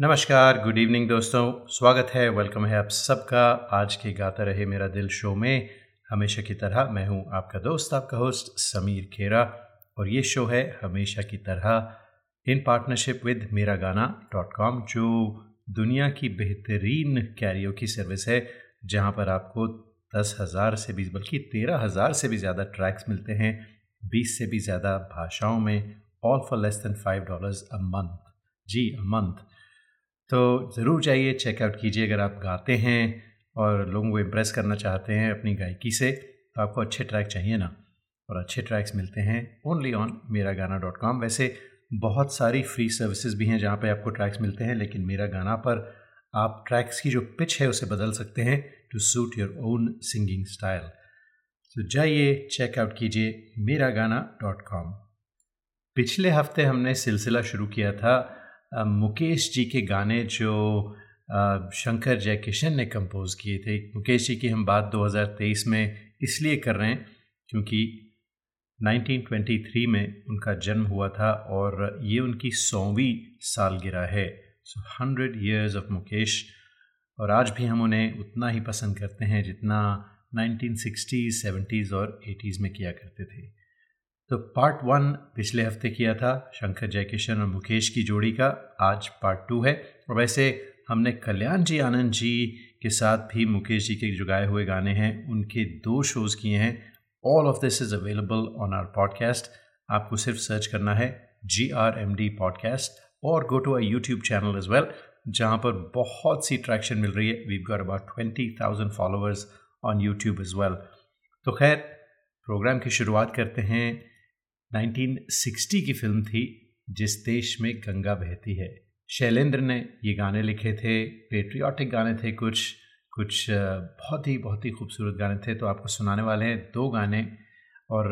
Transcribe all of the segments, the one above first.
नमस्कार good evening दोस्तों। स्वागत है वेलकम है आप सबका। आज के गाता रहे मेरा दिल शो में। हमेशा की तरह मैं हूँ आपका दोस्त, आपका होस्ट समीर खेरा। और ये शो है हमेशा की तरह इन पार्टनरशिप विद मेरा गाना डॉट कॉम जो दुनिया की बेहतरीन कैरियो की सर्विस है, जहाँ पर आपको दस हज़ार से भी, बल्कि तेरह हज़ार से भी ज़्यादा ट्रैक्स मिलते हैं। बीस से भी ज़्यादा भाषाओं में all for less than five dollars a month ji a month तो ज़रूर जाइए चेकआउट कीजिए अगर आप गाते हैं और लोगों को इम्प्रेस करना चाहते हैं अपनी गायकी से तो आपको अच्छे ट्रैक चाहिए ना। और अच्छे ट्रैक्स मिलते हैं ओनली ऑन मेरा गाना डॉट कॉम वैसे बहुत सारी फ्री सर्विसेज़ भी हैं जहाँ पे आपको ट्रैक्स मिलते हैं, लेकिन मेरा गाना पर आप ट्रैक्स की जो पिच है उसे बदल सकते हैं to suit your own singing style तो जाइए चेकआउट कीजिए मेरा गाना डॉट कॉम पिछले हफ़्ते हमने सिलसिला शुरू किया था मुकेश जी के गाने जो शंकर जयकिशन ने कंपोज़ किए थे। मुकेश जी की हम बात 2023 में इसलिए कर रहे हैं क्योंकि 1923 में उनका जन्म हुआ था और ये उनकी सौवीं सालगिरह है। So hundred years of Mukesh. और आज भी हम उन्हें उतना ही पसंद करते हैं जितना 1960s, 70s और 80s में किया करते थे। तो पार्ट वन पिछले हफ़्ते किया था शंकर जयकिशन और मुकेश की जोड़ी का। आज पार्ट टू है। और वैसे हमने कल्याण जी, आनंद जी के साथ भी मुकेश जी के जो गाए हुए गाने हैं। उनके दो शोज़ किए हैं। All of this is available on our podcast आपको सिर्फ़ सर्च करना है G R M D podcast और go to a YouTube channel as well जहाँ पर बहुत सी ट्रैक्शन मिल रही है। We got about twenty thousand followers on YouTube as well तो खैर प्रोग्राम की शुरुआत करते हैं। 1960 की फ़िल्म थी, जिस देश में गंगा बहती है। शैलेंद्र ने ये गाने लिखे थे पेट्रियाटिक गाने थे कुछ कुछ बहुत ही बहुत ही खूबसूरत गाने थे तो आपको सुनाने वाले हैं दो गाने। और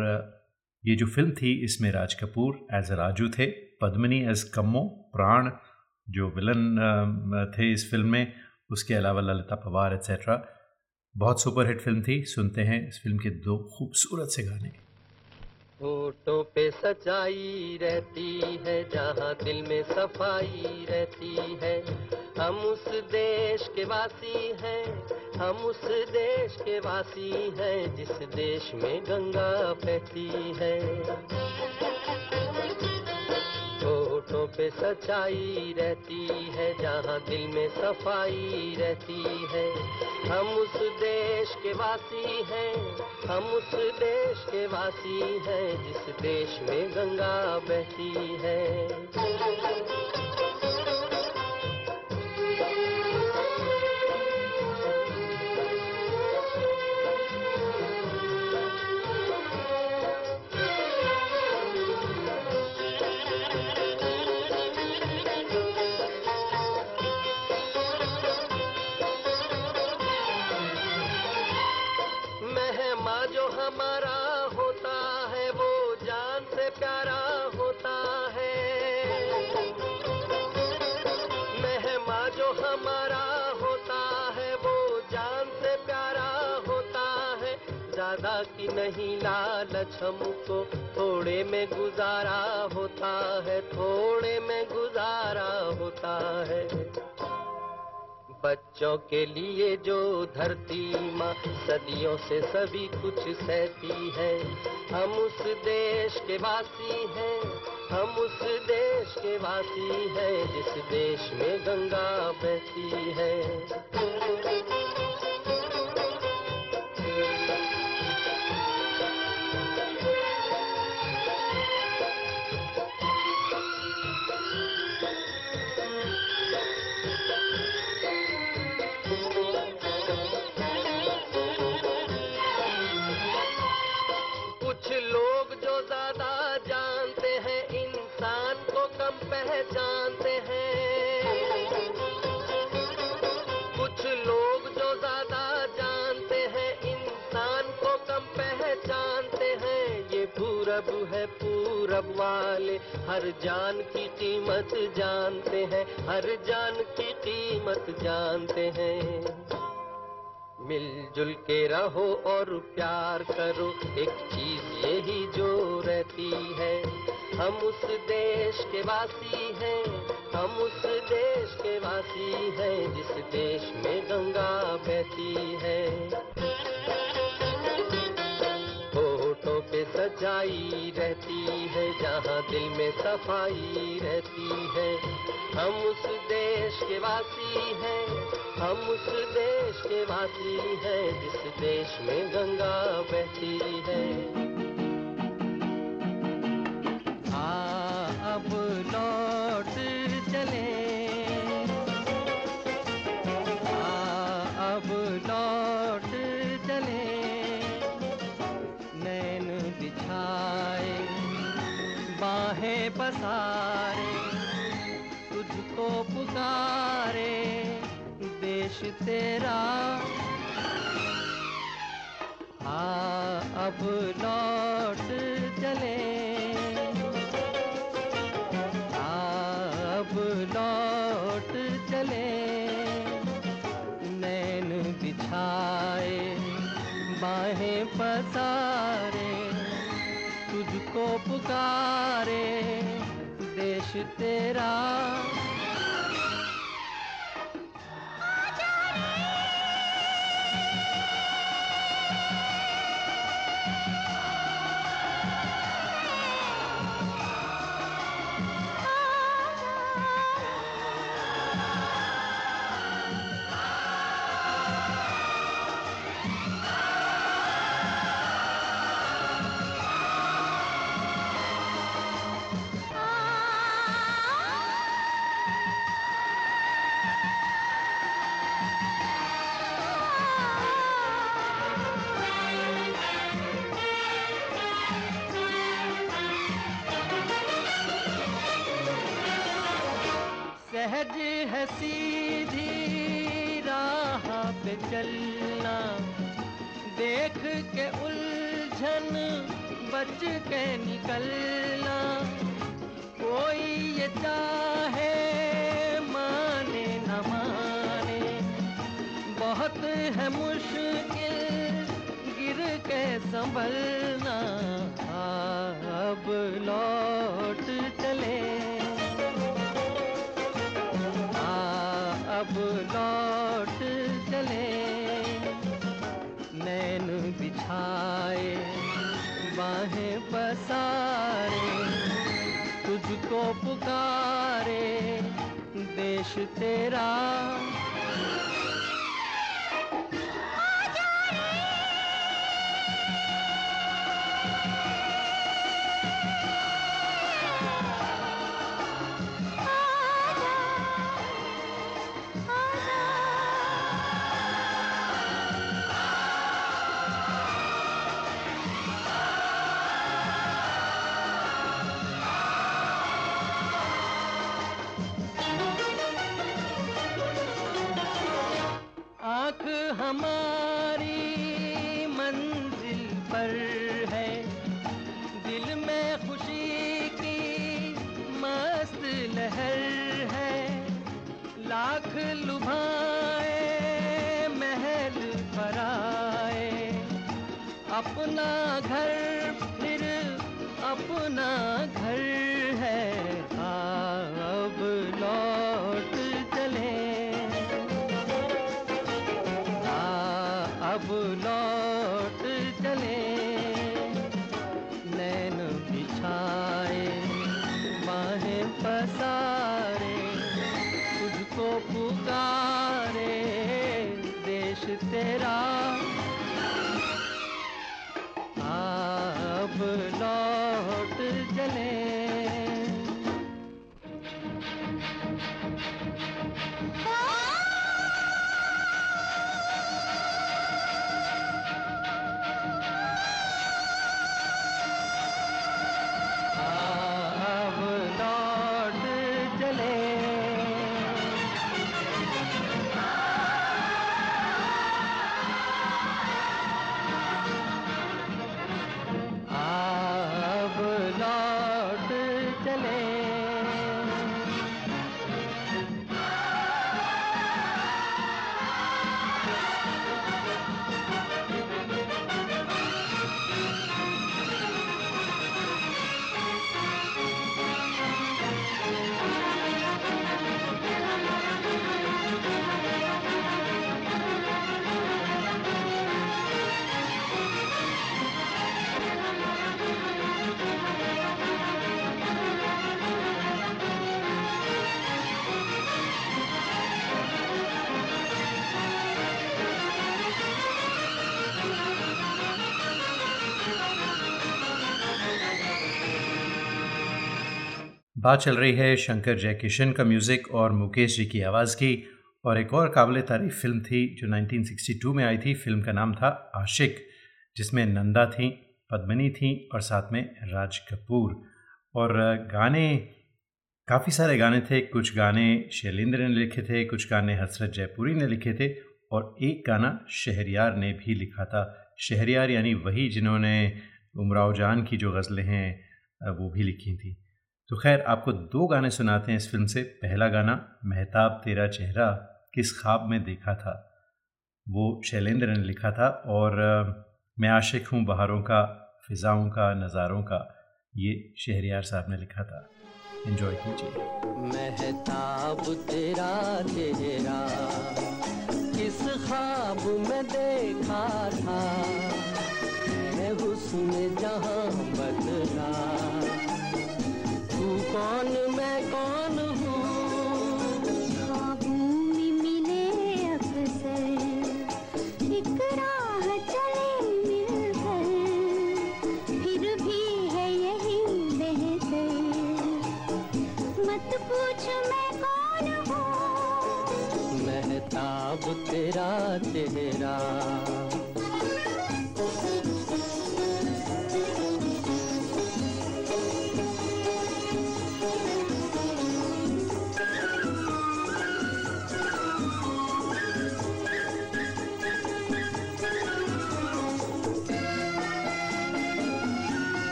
ये जो फ़िल्म थी, इसमें राज कपूर एज राजू थे, पद्मनी एज कम्मो, प्राण, जो विलन थे इस फ़िल्म में, उसके अलावा ललिता पवार एट्सेट्रा बहुत सुपरहिट फ़िल्म थी, सुनते हैं इस फ़िल्म के दो खूबसूरत से गाने। होठों पे सच्चाई रहती है, जहाँ दिल में सफ़ाई रहती है। हम उस देश के वासी हैं, हम उस देश के वासी हैं, जिस देश में गंगा बहती है। होठों पे सच्चाई रहती है, जहाँ दिल में सफ़ाई रहती है। हम उस देश के वासी हैं, हम उस देश के वासी हैं, जिस देश में गंगा बहती है। नहीं लालच हमको, थोड़े में गुजारा होता है, थोड़े में गुजारा होता है। बच्चों के लिए जो धरती माँ, सदियों से सभी कुछ सहती है। हम उस देश के वासी हैं, हम उस देश के वासी हैं, जिस देश में गंगा बहती है। सब वाले, हर जान की कीमत जानते हैं, हर जान की कीमत जानते हैं। मिलजुल के रहो और प्यार करो, एक चीज़ यही जो रहती है। हम उस देश के वासी हैं, हम उस देश के वासी हैं, जिस देश में गंगा बहती है। सच्चाई रहती है, जहाँ दिल में सफ़ाई रहती है। हम उस देश के वासी हैं, हम उस देश के वासी हैं, जिस देश में गंगा बहती है। आ, अब लौट चले पसारे तुझको पुकारे, देश तेरा। आ, अब लौट चले। आ, अब लौट चले। नैन बिछाए, बाहें पसारे, तुझको पुकारे। देश तेरा सीधी राह पे चलना। देख के उलझन, बच के निकलना। कोई ये चाहे, माने न माने। बहुत है मुश्किल, गिर के संभलना आँख बात चल रही है शंकर जयकिशन का म्यूज़िक और मुकेश जी की आवाज़ की, और एक और काबिल तारीफ़ फ़िल्म थी जो 1962 में आई थी। फ़िल्म का नाम था आशिक, जिसमें नंदा थी, पद्मनी थी और साथ में राज कपूर। और गाने, काफ़ी सारे गाने थे। कुछ गाने शैलेंद्र ने लिखे थे, कुछ गाने हसरत जयपुरी ने लिखे थे, और एक गाना शहरियार ने भी लिखा था। शहरियार यानी वही जिन्होंने उमराव जान की जो गज़लें हैं, वो भी लिखी थी। तो खैर, आपको दो गाने सुनाते हैं इस फ़िल्म से। पहला गाना, महताब तेरा चेहरा, किस ख्वाब में देखा था? वो शैलेंद्र ने लिखा था और मैं आशिक हूँ बहारों का, फ़िज़ाओं का, नज़ारों का। ये शहरियार साहब ने लिखा था। इन्जॉय कीजिए। महताब तेरा चेहरा, किस ख्वाब में देखा था? हुस्न जहाँ कौन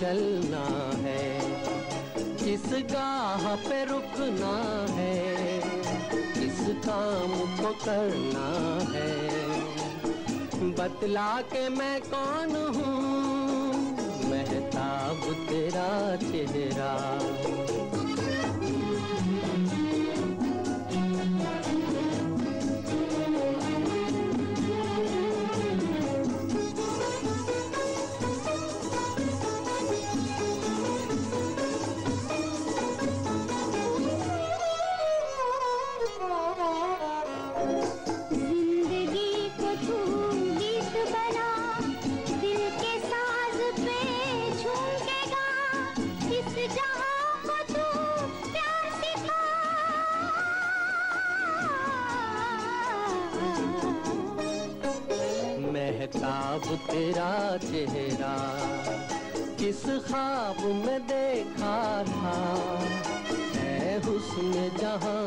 चलना है, किस गाह पे रुकना है, किस काम को करना है। बतला के मैं महताब तेरा चेहरा किस ख्वाब में देखा था? है हुस्न जहाँ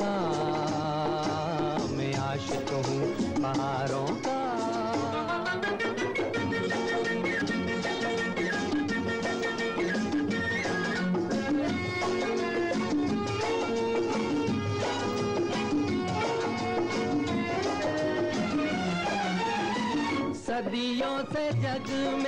का मैं आशिक हूँ पहाड़ों का। सदियों से जग में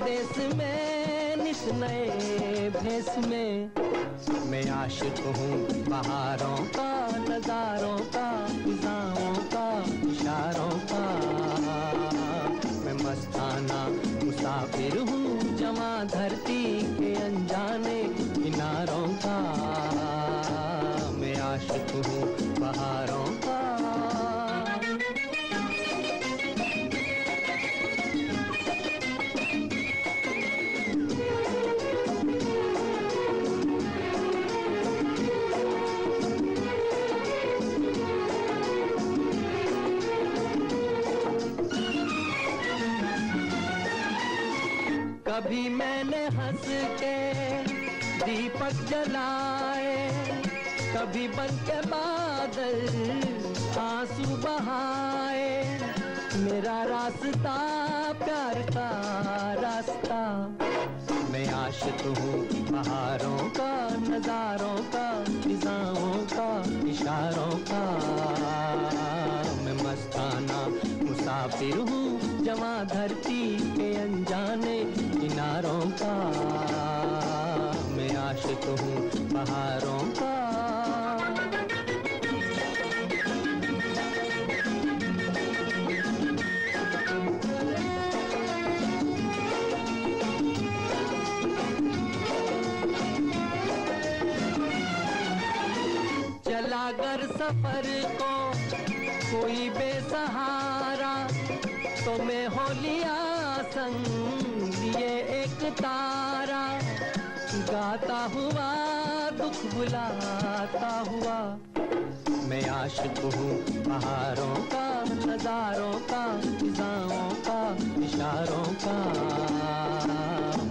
देश में निश भेस में। मैं आशिक हूँ बहारों का नजारों का। कभी बन के बादल आँसू बहाए। मेरा रास्ता प्यार का रास्ता। मैं आशिक हूँ बहारों का, नजारों का फिजाओं का, इशारों का। मैं मस्ताना मुसाफिर हूँ जमा धरती के अनजाने किनारों का। मैं आशिक हूँ बहारों संग ये एक तारा, गाता हुआ, दुख बुलाता हुआ। मैं आशिक हूँ पहाड़ों का, नजारों का, फिजाओं का, इशारों का।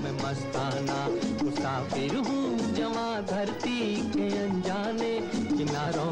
मैं मस्ताना मुसाफिर हूँ जमा धरती के अनजाने, किनारों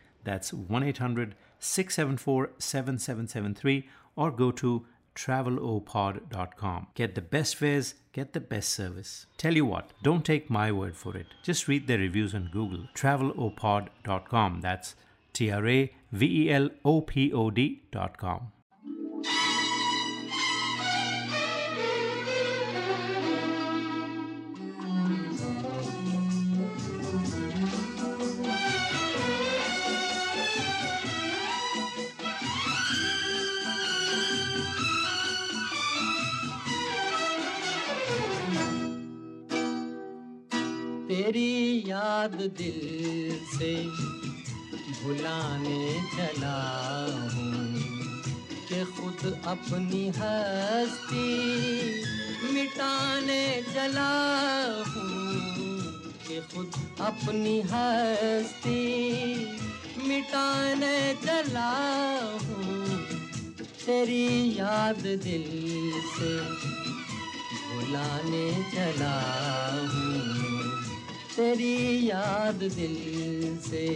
That's 1 800 674 7773 or go to travelopod.com. Get the best fares, get the best service. Tell you what, don't take my word for it. Just read the reviews on Google. Travelopod.com. That's T R A V E L O P O D.com. अपनी हस्ती मिटाने चला हूँ खुद अपनी हस्ती मिटाने चला हूँ। तेरी याद दिल से भुलाने चला हूँ। तेरी याद दिल से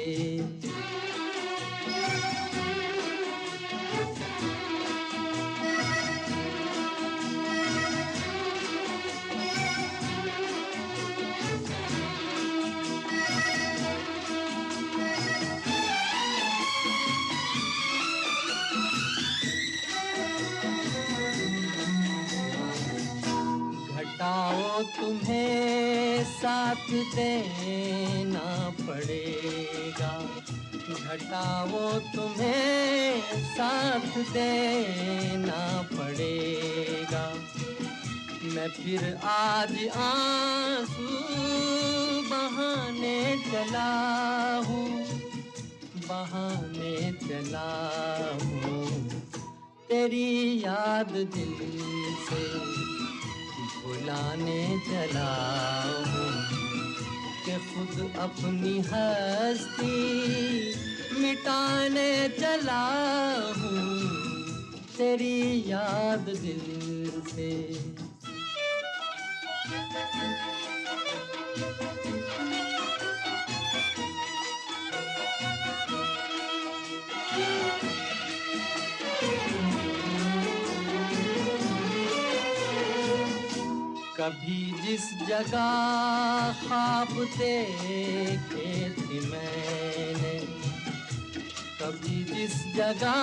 तुम्हें साथ देना पड़ेगा। घटाओ तुम्हें साथ देना पड़ेगा। मैं फिर आज आँसू बहाने चला हूँ बहाने चला हूँ तेरी याद दिल से भुलाने चला कि खुद अपनी हस्ती मिटाने चला हूँ तेरी याद दिल से। कभी जिस जगह ख्वाब देखे थी मैंने, कभी जिस जगह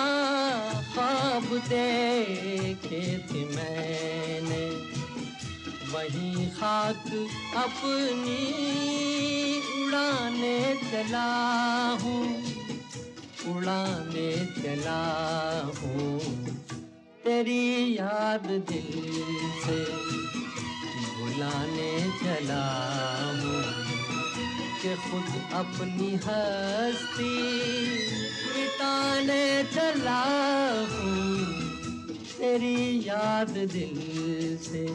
ख्वाब देखे थे मैंने, वहीं खाक अपनी उड़ाने चला हूँ, उड़ाने चला हूँ तेरी याद दिल से। बुलाने चला हूँ कि खुद अपनी हस्ती मिटाने चला हूँ तेरी याद दिल से।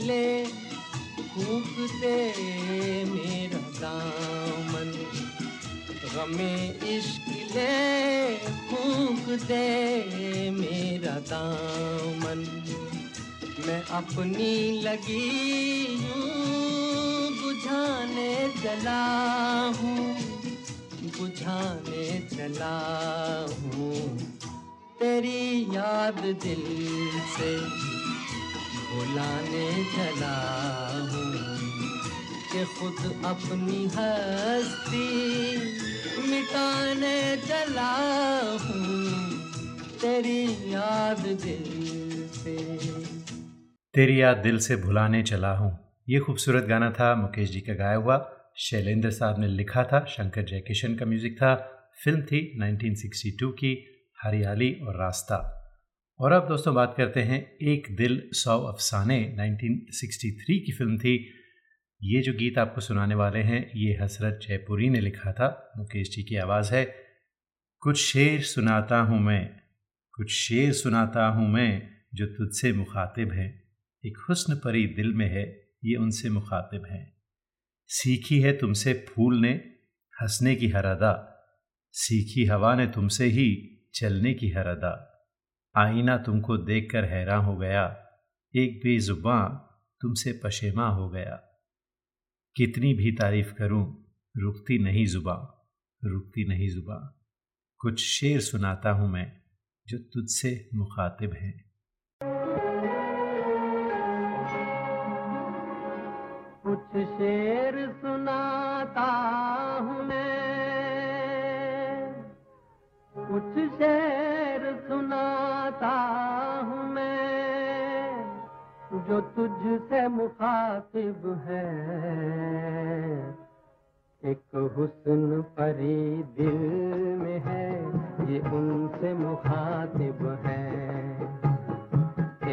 ले फूक दे मेरा दामन। गमे इश्क ले फूक दे मेरा दामन। मैं अपनी लगी यूँ बुझाने चला हूँ, बुझाने चला हूँ। तेरी याद दिल से बुलाने चला हूँ कि खुद अपनी हस्ती मिटाने चला हूँ तेरी याद दिल से। तेरी याद दिल से भुलाने चला हूँ। ये खूबसूरत गाना था, मुकेश जी का गाया हुआ। शैलेंद्र साहब ने लिखा था, शंकर जयकिशन का म्यूज़िक था। फ़िल्म थी 1962 की, हरियाली और रास्ता। और अब दोस्तों बात करते हैं एक दिल सौ अफसाने 1963 की फ़िल्म थी। ये जो गीत आपको सुनाने वाले हैं, ये हसरत जयपुरी ने लिखा था। मुकेश जी की आवाज़ है, कुछ शेर सुनाता हूँ मैं, कुछ शेर सुनाता हूँ मैं, जो तुझसे मुखातिब हैं। एक हुस्न परी दिल में है, ये उनसे मुखातिब हैं। सीखी है तुमसे फूल ने हंसने की हर अदा। सीखी हवा ने तुमसे ही चलने की हर अदा। आईना तुमको देखकर हैरान हो गया। एक बेजुबां तुमसे पशेमा हो गया। कितनी भी तारीफ़ करूँ, रुकती नहीं जुबा रुकती नहीं जुबा कुछ शेर सुनाता हूँ मैं जो तुझसे मुखातिब हैं। कुछ शेर सुनाता हूँ कुछ शेर सुनाता हूँ मैं, जो तुझसे मुखातिब है। एक हुस्न परी दिल में है, ये उनसे मुखातिब है।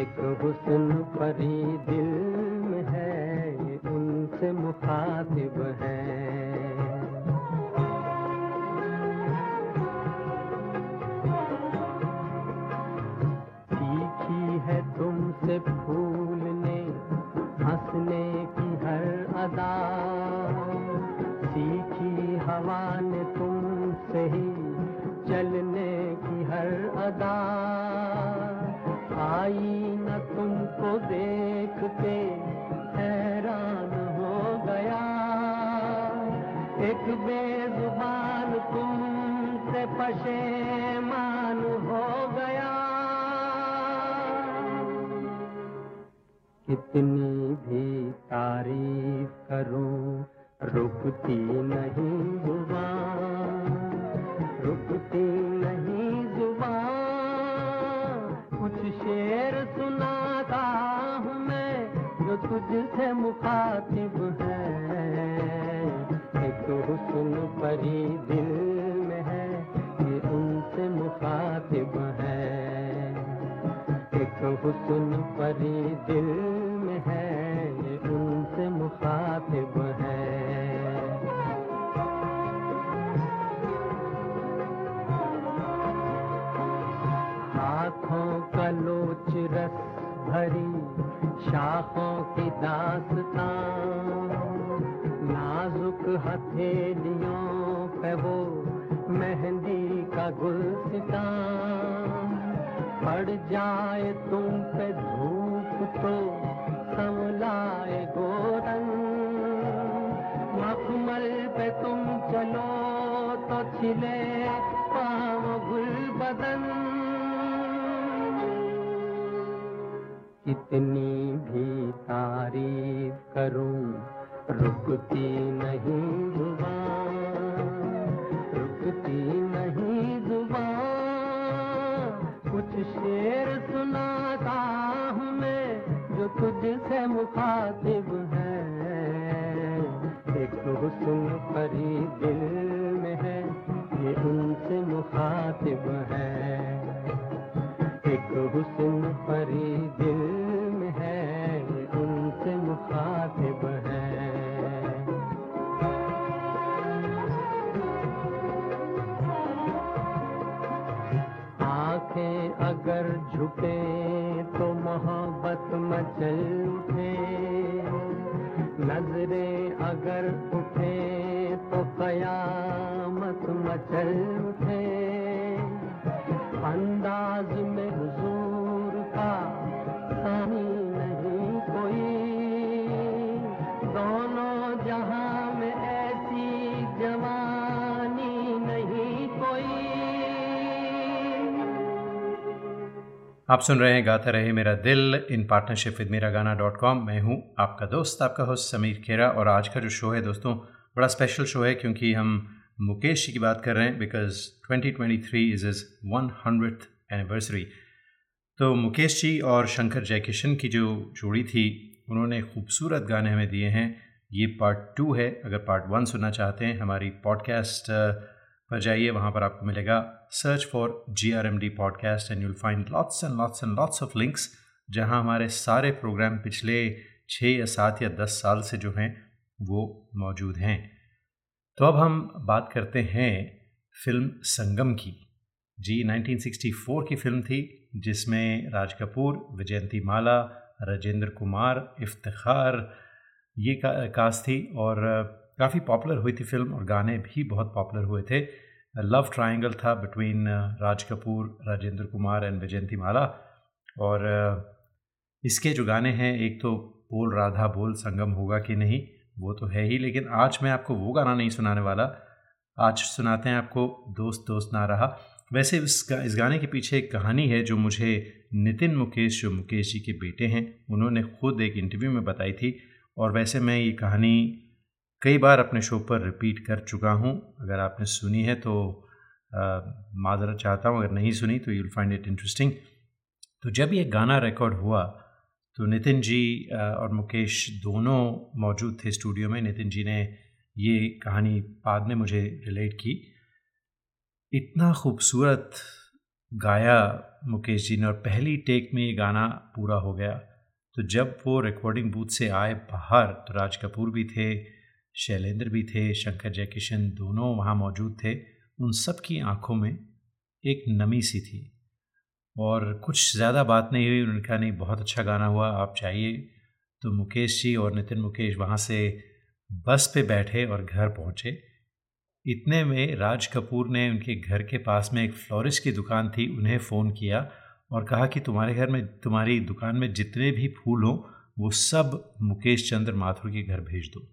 एक हुस्न परी दिल में है, ये उनसे मुखातिब है। है तुमसे फूलने, हंसने की हर अदा। सीखी हवा ने तुमसे ही चलने की हर अदा। आई न तुमको देख के हैरान हो गया। एक बेजुबान तुमसे पशेमान कितनी भी तारीफ़ करूँ, रुकती नहीं ज़ुबान, रुकती नहीं ज़ुबान। कुछ शेर सुनाता हूँ मैं, जो तुझसे मुखातिब है। एक हुस्न परी दिल में है, ये उनसे मुखातिब है हुस्न परी दिल में है, ये उनसे मुखातिब है। हाथों का लोच रस भरी, शाखों की दास्तां नाजुक हथेलियों पे वो मेहंदी का गुलसिता पड़ जाए तुम पे धूप तो संभलाए गोरन मखमल पे तुम चलो तो छिले पाँव गुल बदन। कितनी भी तारीफ़ करूँ, रुकती नहीं मुखातिब है। एक हुस्न परी दिल में है, ये उनसे मुखातिब है। एक हुस्न परी दिल में है, ये उनसे मुखातिब है। आँखें अगर झुके तो मोहब्बत मचल उठे। नजरे अगर उठे तो कयामत मचल उठे। अंदाज में हुजूर का आप सुन रहे हैं गाता रहे मेरा दिल इन पार्टनरशिप विद मेरा गाना डॉट कॉम मैं हूँ आपका दोस्त, आपका होस्ट समीर खेरा और आज का जो शो है दोस्तों, बड़ा स्पेशल शो है क्योंकि हम मुकेश जी की बात कर रहे हैं because 2023 is is one hundred anniversary तो मुकेश जी और शंकर जयकिशन की जो जोड़ी थी, उन्होंने खूबसूरत गाने हमें दिए हैं। ये पार्ट टू है। अगर पार्ट वन सुनना चाहते हैं, हमारी पॉडकास्ट पर जाइए वहाँ पर आपको मिलेगा। Search for G R M D podcast and you'll find lots and lots and lots of links जहाँ हमारे सारे प्रोग्राम पिछले छः या सात या दस साल से जो हैं वो मौजूद हैं। तो अब हम बात करते हैं फ़िल्म संगम की। जी 1964 की फ़िल्म थी जिसमें राज कपूर विजयंती माला राजेंद्र कुमार इफ्तिखार ये का, कास्ट थी और काफ़ी पॉपुलर हुई थी फ़िल्म और गाने भी बहुत पॉपुलर हुए थे। लव ट्रायंगल था बिटवीन राज कपूर राजेंद्र कुमार एंड विजयंती माला और इसके जो गाने हैं एक तो बोल राधा बोल संगम होगा कि नहीं वो तो है ही लेकिन आज मैं आपको वो गाना नहीं सुनाने वाला। आज सुनाते हैं आपको दोस्त दोस्त ना रहा। वैसे इस गा, इस गाने के पीछे एक कहानी है जो मुझे नितिन मुकेश जो मुकेश जी के बेटे हैं उन्होंने खुद एक इंटरव्यू में बताई थी। और वैसे मैं ये कहानी कई बार अपने शो पर रिपीट कर चुका हूँ। अगर आपने सुनी है तो माजरत चाहता हूँ, अगर नहीं सुनी तो यूल फाइंड इट इंटरेस्टिंग तो जब ये गाना रिकॉर्ड हुआ तो नितिन जी और मुकेश दोनों मौजूद थे स्टूडियो में। नितिन जी ने ये कहानी बाद में मुझे रिलेट की। इतना खूबसूरत गाया मुकेश जी ने और पहली टेक में ये गाना पूरा हो गया। तो जब वो रिकॉर्डिंग बूथ से आए बाहर तो राज कपूर भी थे शैलेंद्र भी थे, शंकर जयकिशन दोनों वहाँ मौजूद थे। उन सब की आँखों में एक नमी सी थी। और कुछ ज़्यादा बात नहीं हुई, उन्होंने कहा, नहीं, बहुत अच्छा गाना हुआ, आप चाहिए तो मुकेश जी और नितिन मुकेश वहाँ से बस पे बैठे और घर पहुँचे। इतने में राज कपूर ने उनके घर के पास में एक फ्लोरिस्ट की दुकान थी, उन्हें फ़ोन किया और कहा कि तुम्हारे घर में, तुम्हारी दुकान में जितने भी फूल हों, वो सब मुकेश चंद्र माथुर के घर भेज दो।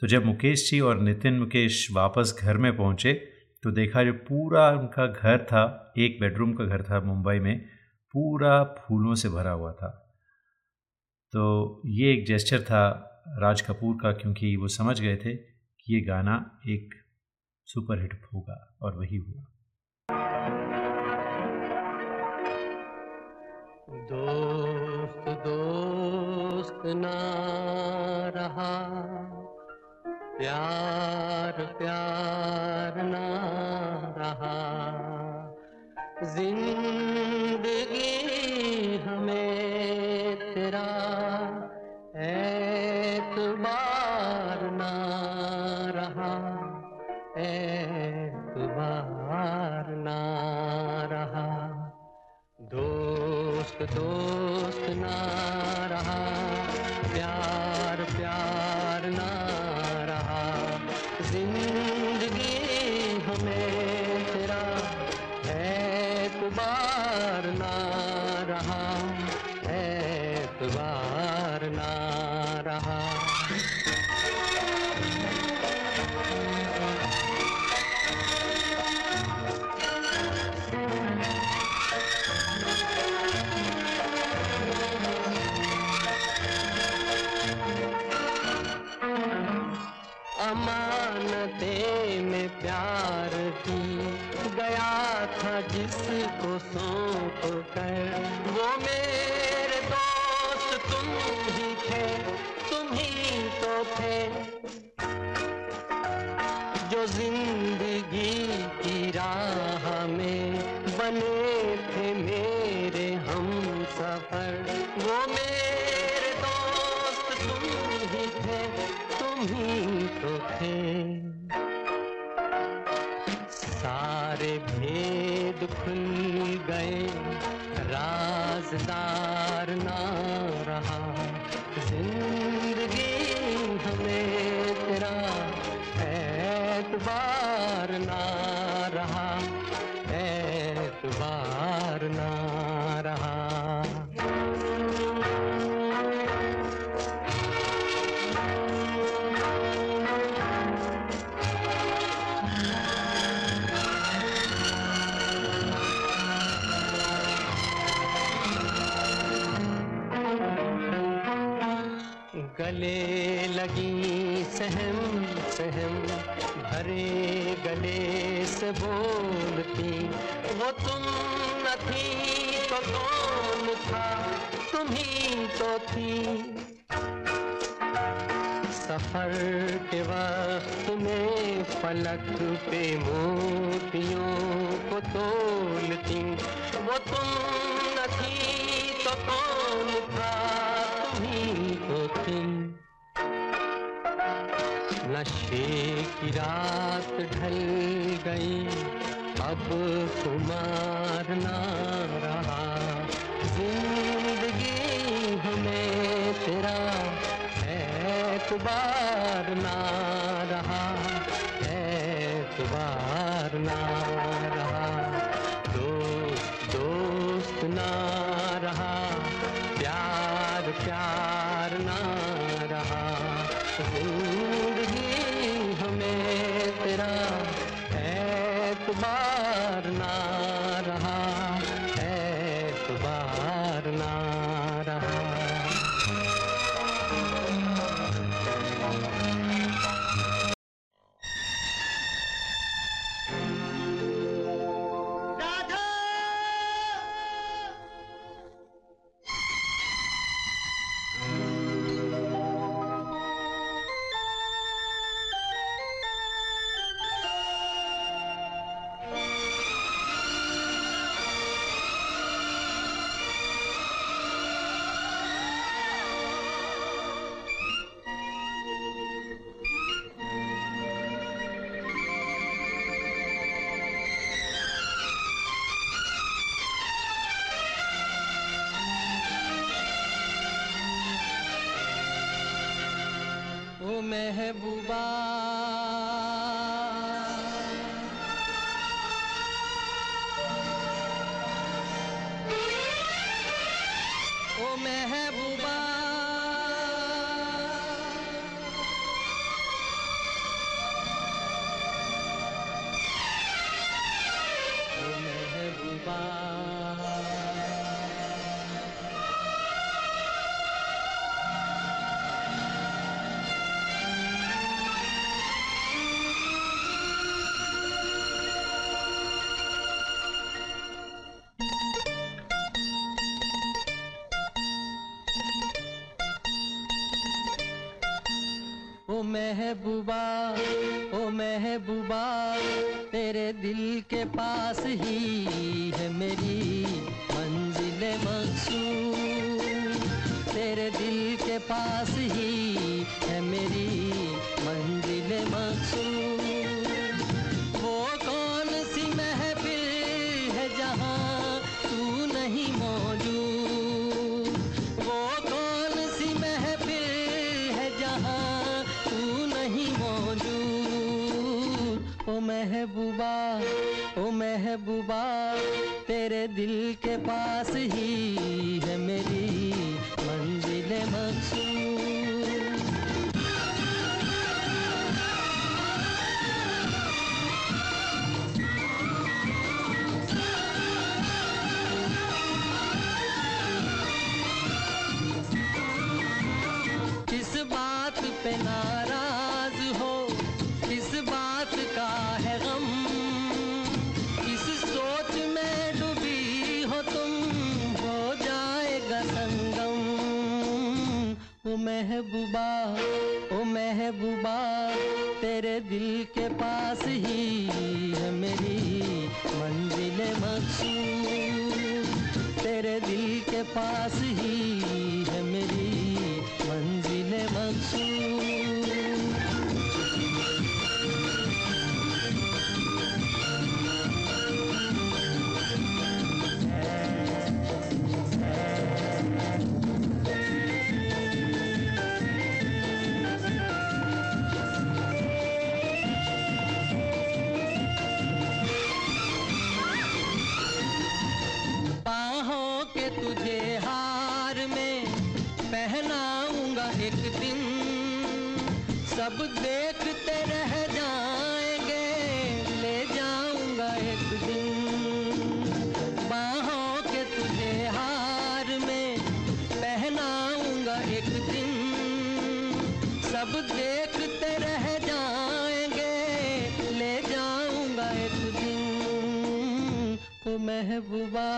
तो जब मुकेश जी और नितिन मुकेश वापस घर में पहुँचे तो देखा जो पूरा उनका घर था, एक बेडरूम का घर था मुंबई में, पूरा फूलों से भरा हुआ था। तो ये एक जेस्चर था राज कपूर का, क्योंकि वो समझ गए थे कि ये गाना एक सुपरहिट होगा, और वही हुआ। दोस्त दोस्त ना रहा। प्यार प्यार ना रहा। ज़िंदगी हमें तेरा ऐतबार ना रहा। ऐतबार ना रहा। दोस्त दोस्त कर। वो मेरे दोस्त तुम ही थे, तुम ही तो थे। जो ज़िंदगी की राह में बने थे मेरे हम सफ़र। वो मेरे दोस्त तुम ही थे, तुम ही तो थे। पलक पे मोतियों को तोलती वो तुम थी तो कौन था? तुम तो थी नशे की रात ढल गई, अब कुमार ना रहा। ज़िंदगी हमें तेरा एतबार ना रहा। एतबार ना महबूबा ओ महबूबा तेरे दिल के पास ही। दिल के पास ही है दिल के पास ही है मेरी मंजिल मकसूद तेरे दिल के पास ही है मेरी मंजिल मकसूद महबूबा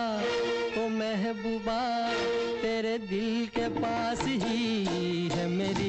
ओ महबूबा तेरे दिल के पास ही है मेरी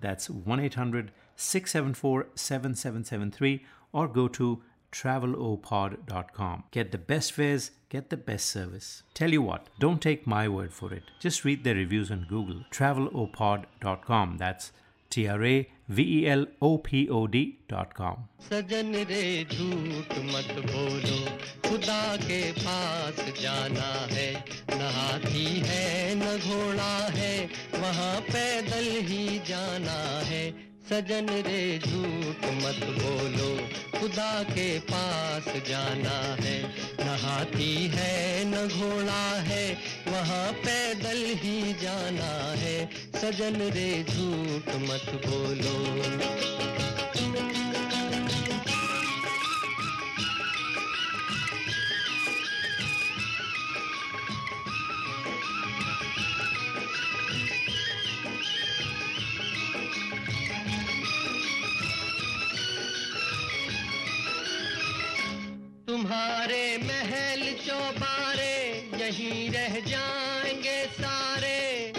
That's 1 800 674 7773 or go to travelopod.com. Get the best fares, get the best service. Tell you what, don't take my word for it. Just read the reviews on Google. Travelopod.com. That's T R A L O P O D dot com सजन रे झूठ मत बोलो, खुदा के पास जाना है। न हाथी है, न घोड़ा है, वहाँ पैदल ही जाना है। सजन रे, झूठ मत बोलो। खुदा के पास जाना है। न हाथी है, न घोड़ा है, वहाँ पैदल ही जाना है। सजन रे, झूठ मत बोलो। तुम्हारे महल चौबारे यहीं रह जाएँगे सारे।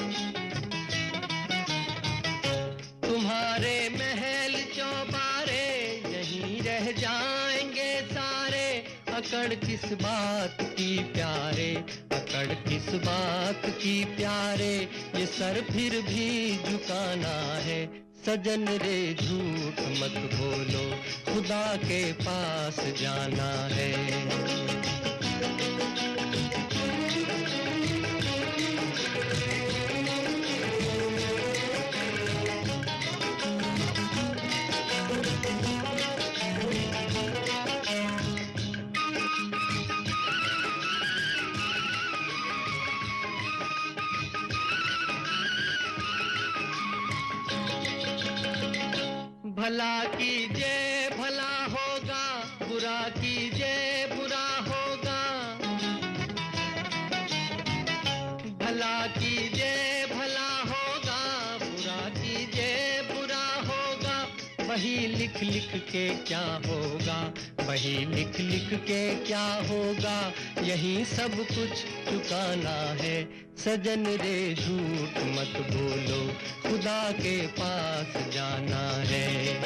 तुम्हारे महल चौबारे यहीं रह जाएँगे सारे। अकड़ किस बात की प्यारे, अकड़ किस बात की प्यारे, ये सर फिर भी झुकाना है। सजन रे झूठ मत बोलो खुदा के पास जाना है। भला कीजिए भला होगा, बुरा कीजिए बुरा होगा। भला कीजिए भला होगा, बुरा कीजिए बुरा होगा। वही लिख लिख के क्या होगा? वही लिख लिख के क्या होगा? यही सब कुछ चुकाना है। सजन रे, झूठ मत बोलो। खुदा के पास जाना है।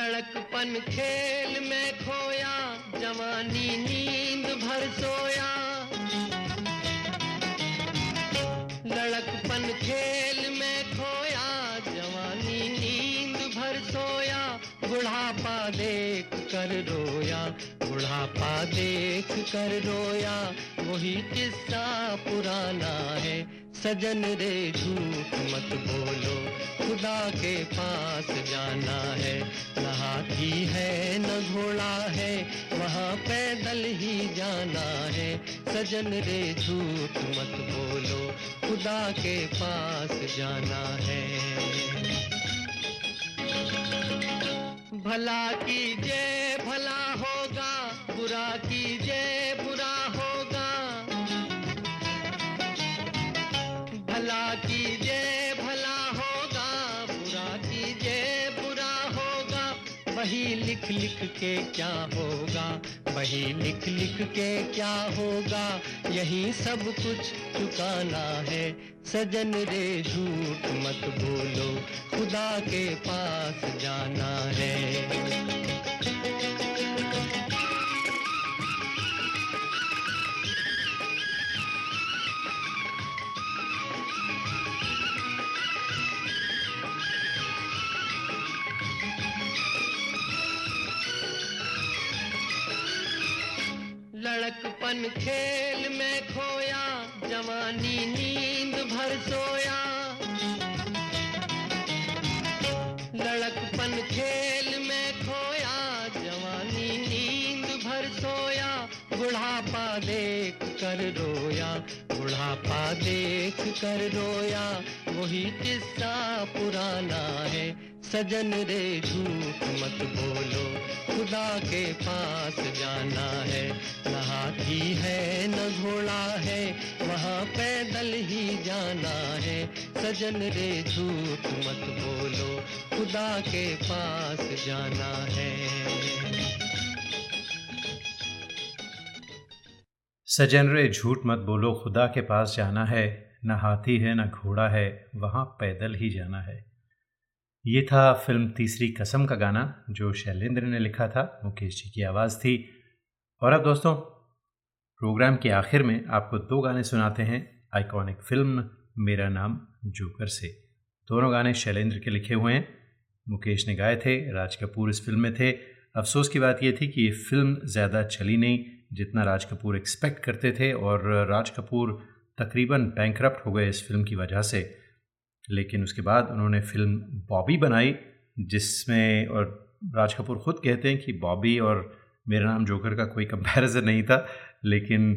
लड़कपन खेल में खोया, जवानी नींद भर सोया। लड़कपन खेल में खोया, जवानी नींद भर सोया। बुढ़ापा देख कर रोया, बुढ़ापा देख कर रोया। वही किस्सा पुराना है, सजन रे झूठ मत बोलो। खुदा के पास जाना है। न हाथी है, न घोड़ा है, वहाँ पैदल ही जाना है। सजन रे, झूठ मत बोलो, खुदा के पास जाना है। भला कीजिए, भला होगा, बुरा कीजिए। लिख के क्या होगा? वही लिख लिख के क्या होगा? यही सब कुछ चुकाना है। सजन रे, झूठ मत बोलो। खुदा के पास जाना है। लड़कपन खेल में खोया, जवानी नींद भर सोया। लड़कपन खेल में खोया, जवानी नींद भर सोया। बुढ़ापा देख कर रोया, बुढ़ापा देख कर रोया। वही किस्सा पुराना है सजन रे झूठ मत बोलो, खुदा के पास जाना है। न हाथी है, न घोड़ा है, वहाँ पैदल ही जाना है। सजन रे झूठ मत बोलो, खुदा के पास जाना है। सजन रे झूठ मत बोलो, खुदा के पास जाना है। न हाथी है, न घोड़ा है, वहाँ पैदल ही जाना है। ये था फ़िल्म तीसरी कसम का गाना, जो शैलेंद्र ने लिखा था। मुकेश जी की आवाज़ थी। और अब दोस्तों, प्रोग्राम के आखिर में आपको दो गाने सुनाते हैं। आइकॉनिक फ़िल्म मेरा नाम जोकर से। दोनों गाने शैलेंद्र के लिखे हुए हैं। मुकेश ने गाए थे, राज कपूर इस फ़िल्म में थे। अफसोस की बात यह थी कि ये फ़िल्म ज़्यादा चली नहीं, जितना राज कपूर एक्सपेक्ट करते थे। और राज कपूर तकरीबन बैंक हो गए इस फ़िल्म की वजह से। लेकिन उसके बाद उन्होंने फ़िल्म बॉबी बनाई, जिसमें और राज कपूर ख़ुद कहते हैं कि बॉबी और मेरा नाम जोकर का कोई कंपैरिजन नहीं था, लेकिन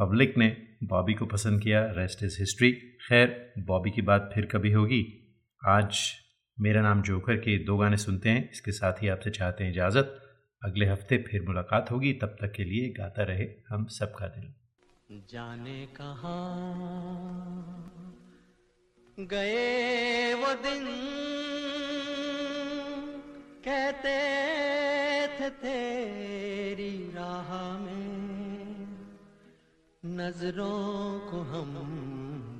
पब्लिक ने बॉबी को पसंद किया रेस्ट इज़ हिस्ट्री खैर, बॉबी की बात फिर कभी होगी। आज मेरा नाम जोकर के दो गाने सुनते हैं, इसके साथ ही आपसे चाहते हैं इजाज़त। अगले हफ़्ते फिर मुलाकात होगी, तब तक के लिए गाता रहे हम सबका दिल। जाने कहा गए वो दिन। कहते थे, तेरी राह में नज़रों को हम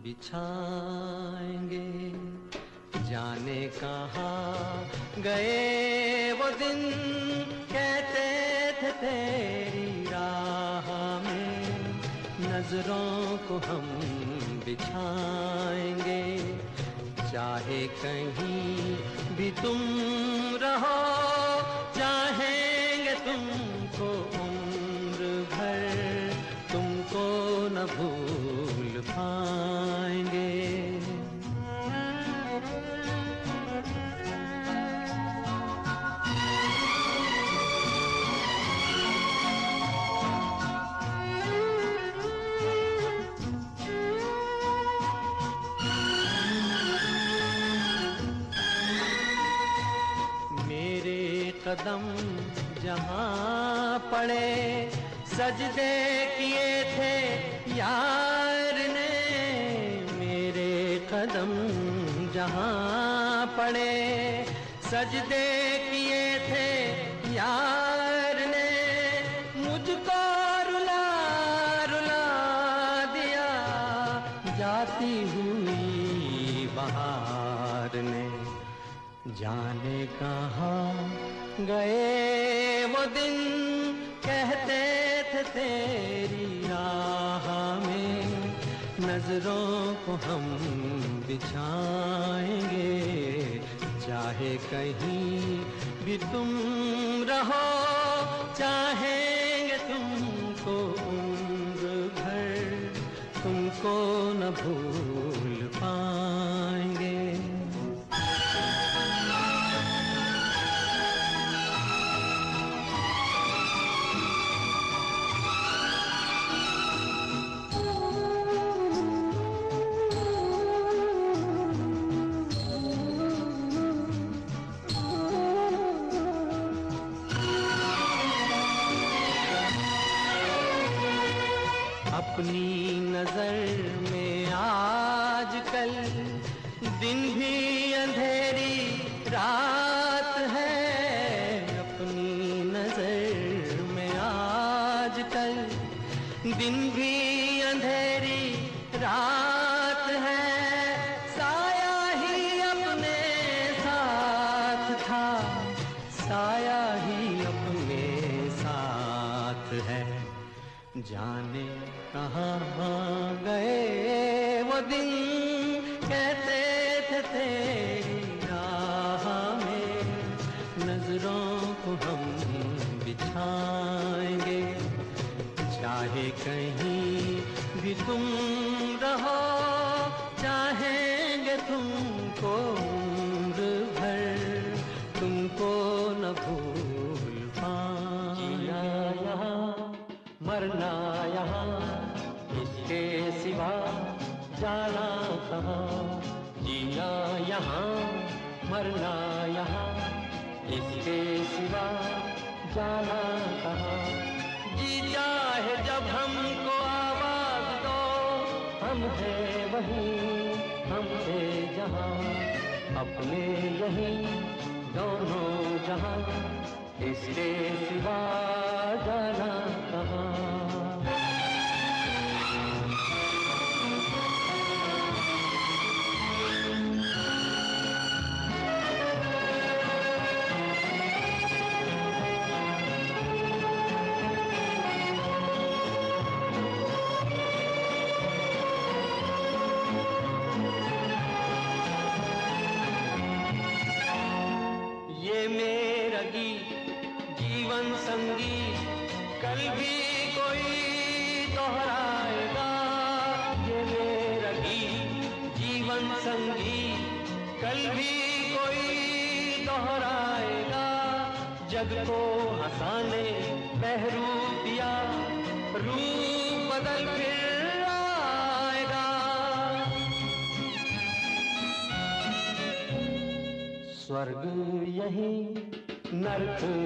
बिछाएँगे। जाने कहा गए वो दिन। कहते थे, तेरी राह में नज़रों को हम बिछाएँगे। चाहे कहीं भी तुम रहो। सजदे किए थे, यार ने मेरे कदम जहाँ पड़े। सजदे किए थे, यार ने मुझको रुला रुला दिया। जाती हुई बहार ने जाने कहाँ गए वो दिन। तेरी राह में। नज़रों को हम बिछाएँगे। चाहे कहीं भी तुम रहो, चाहेंगे तुमको उम्र भर। तुमको न भूल तुमको उम्र भर, तुमको न भूल पाना। यहाँ मरना यहाँ, इसके सिवा जाना कहाँ? जीना यहाँ, मरना यहाँ, इसके सिवा जाना अपने यही दोनों जहाँ इसके सिवा जाना கருத்து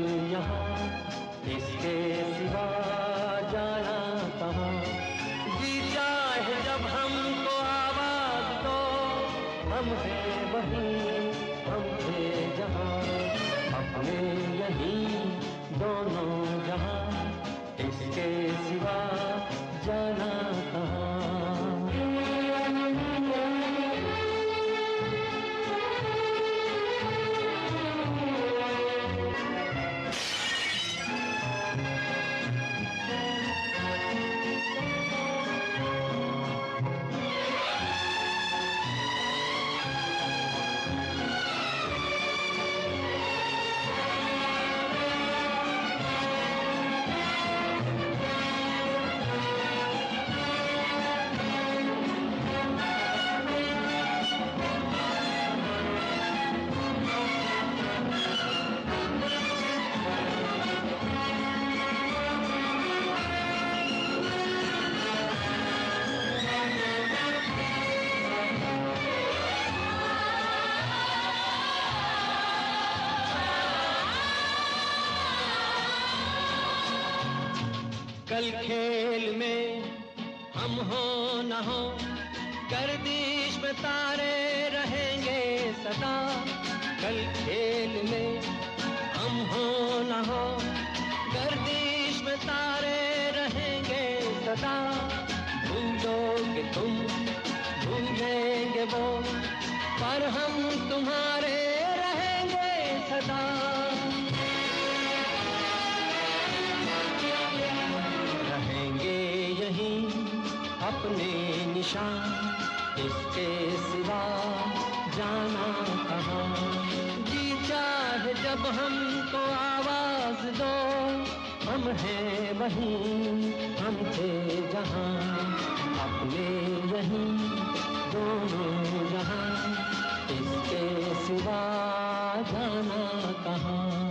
कल खेल निशान, इसके सिवा जाना कहाँ? जी चाहे जब हमको आवाज़ दो, हम हैं वहीं, हम थे जहाँ। अपने यही, दोनों जहाँ, इसके सिवा जाना कहाँ?